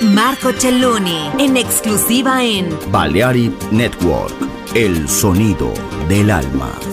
Marco Celloni en exclusiva en Balearic Network, el sonido del alma.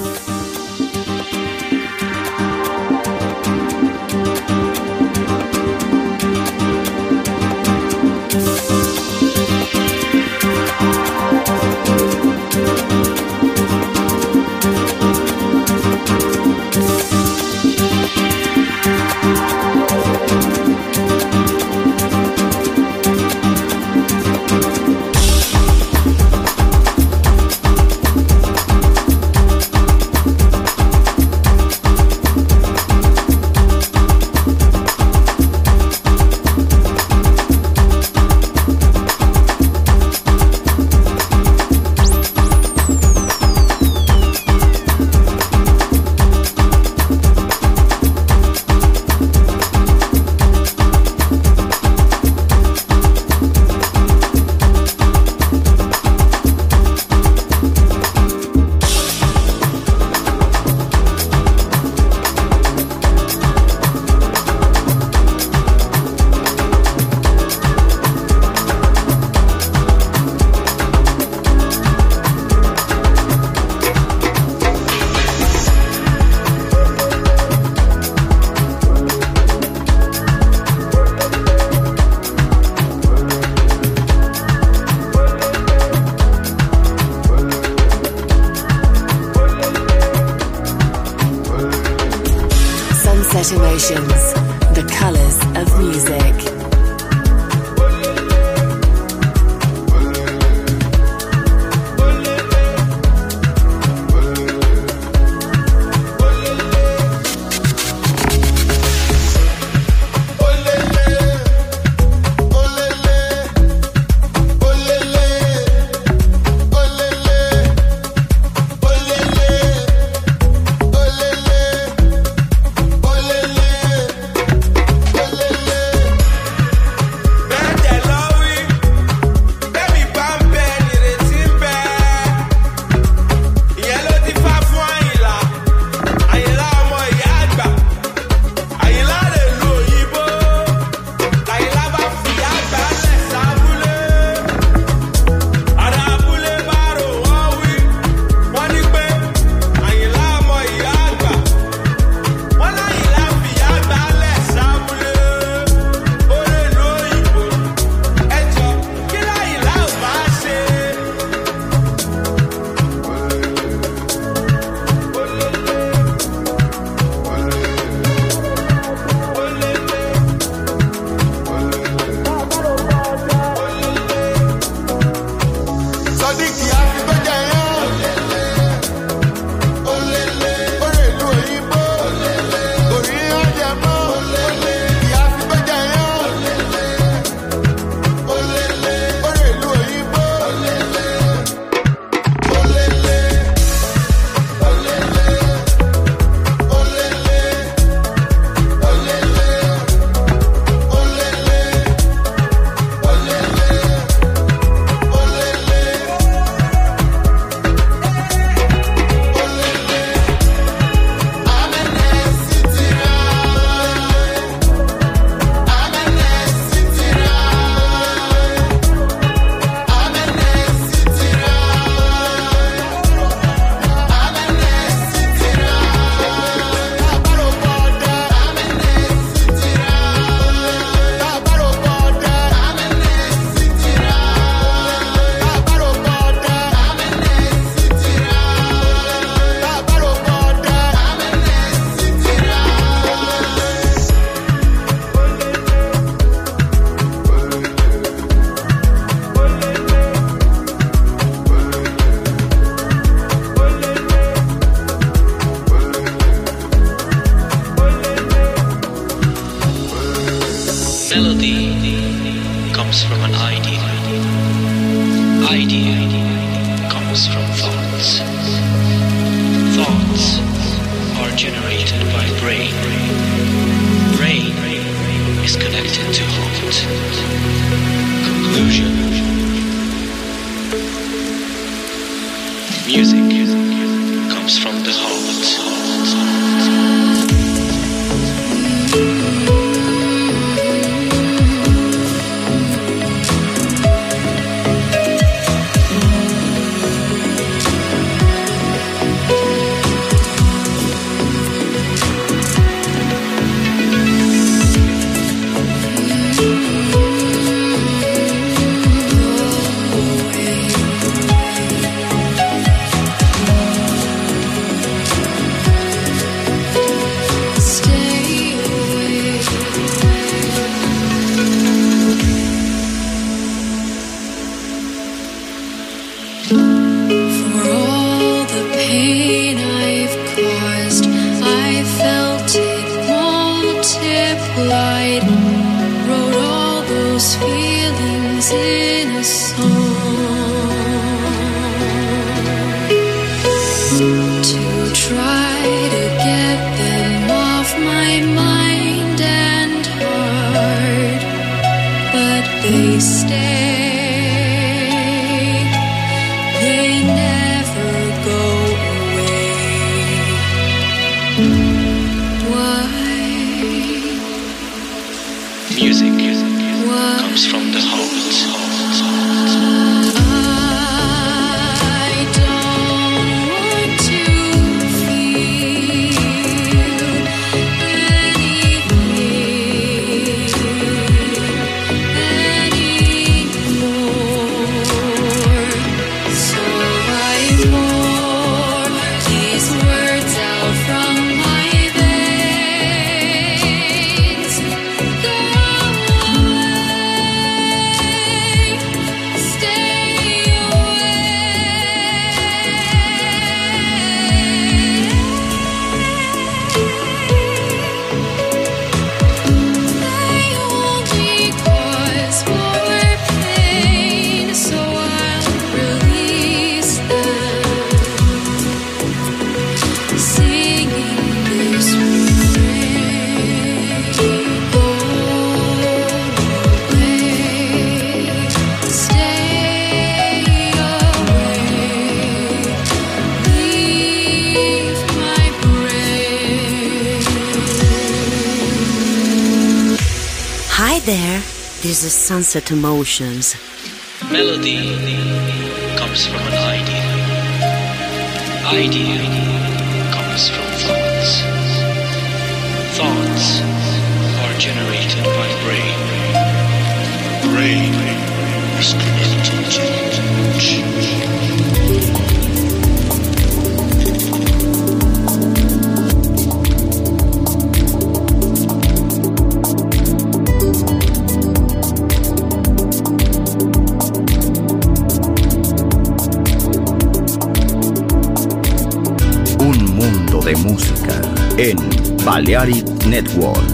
sunset emotions. Melody comes from an idea. Idea. Baleari Network.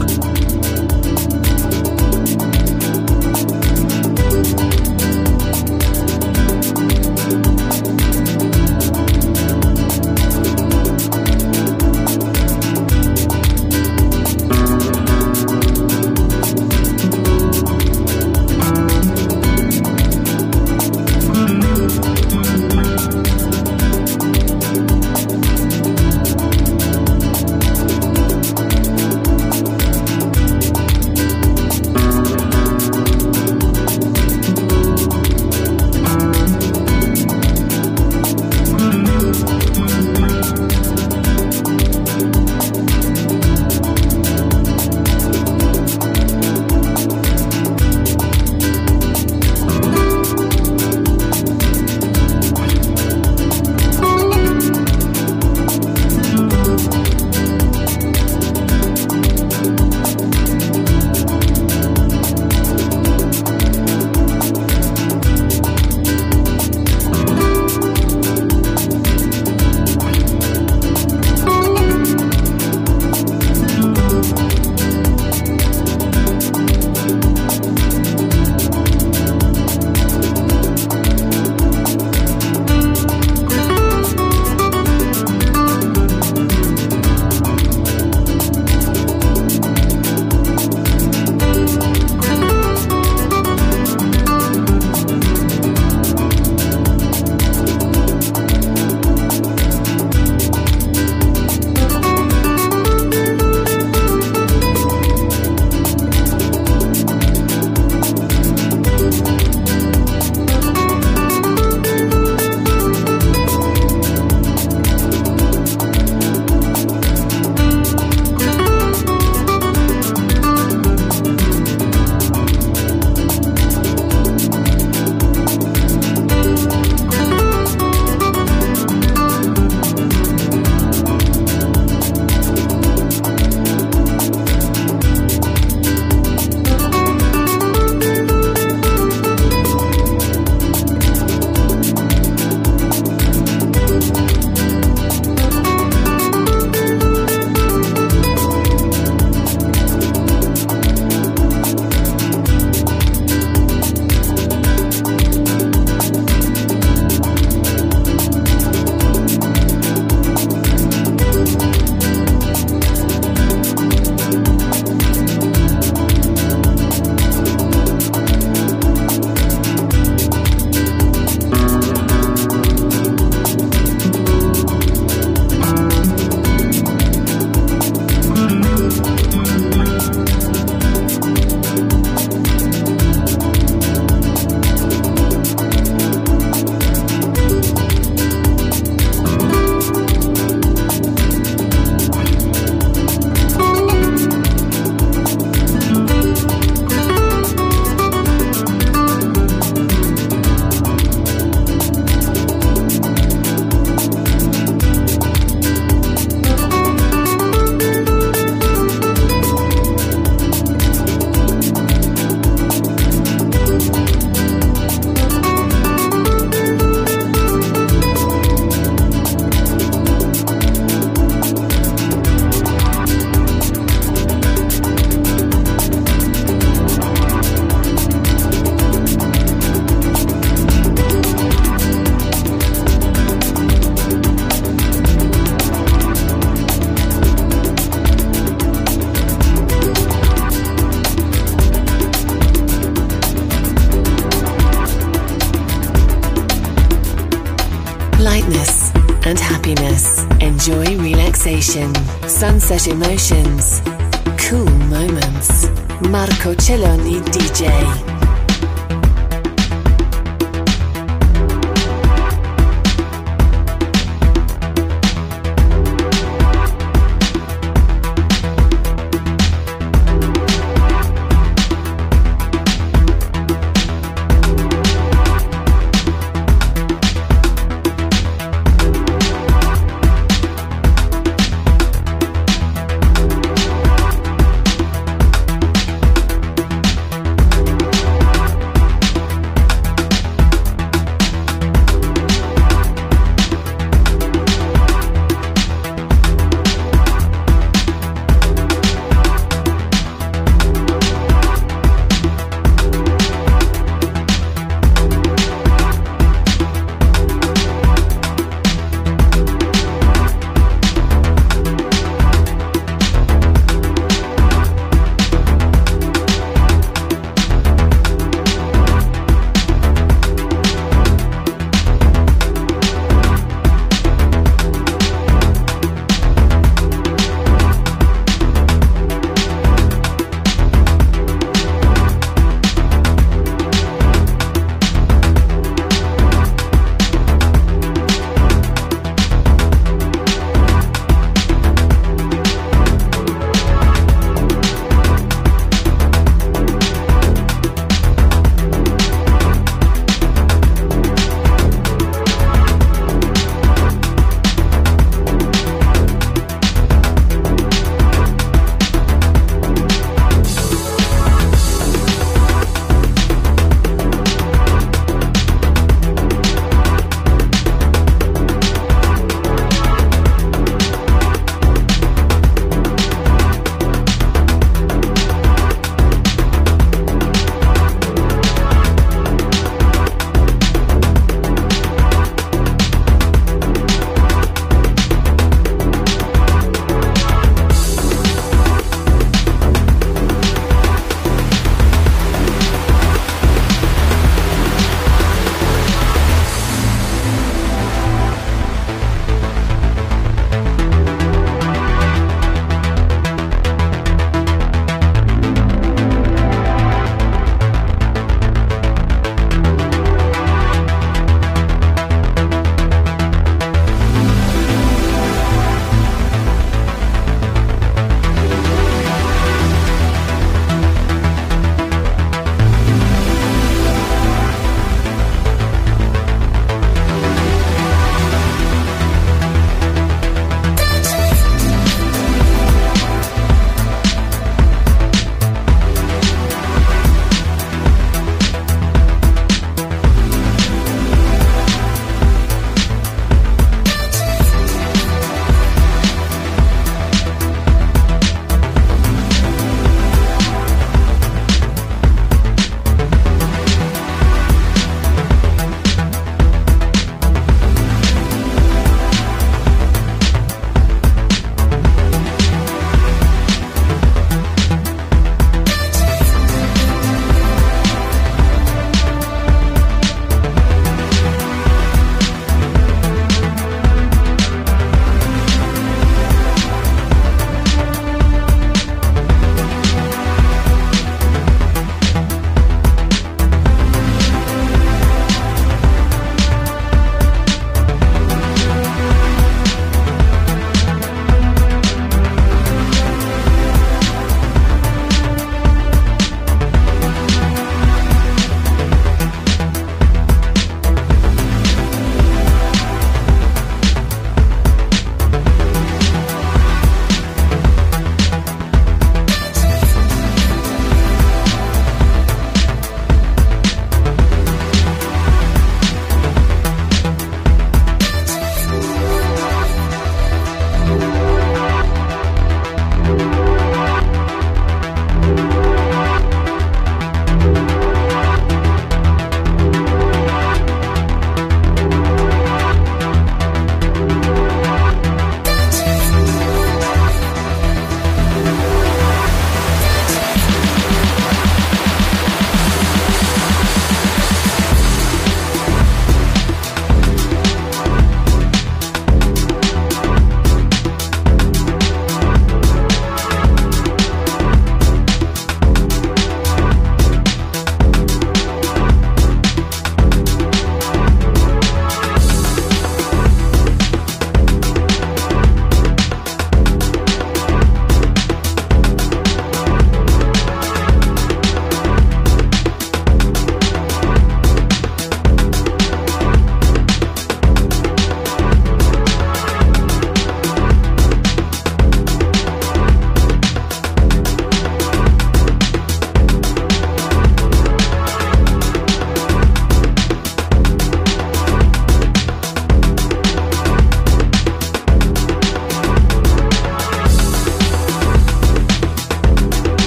Emotions,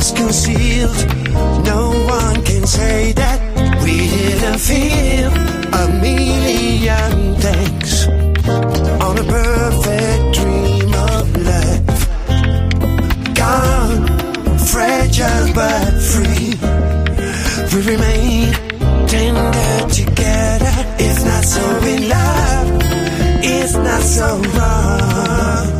was concealed. No one can say that we didn't feel a million things on a perfect dream of life. Gone, fragile but free. We remain tender together. It's not so in love, it's not so wrong.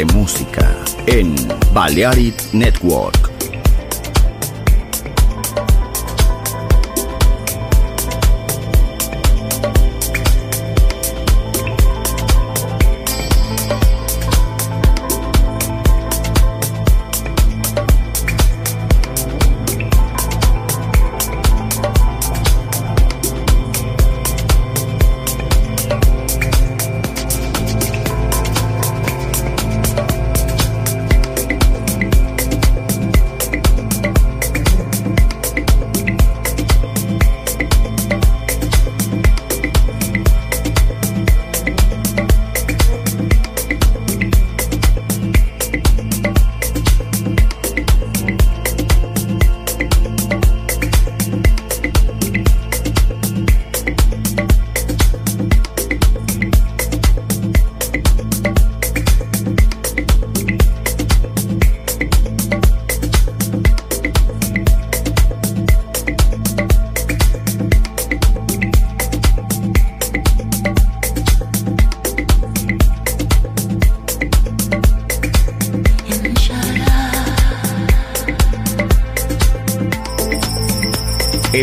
De música en Balearic Network.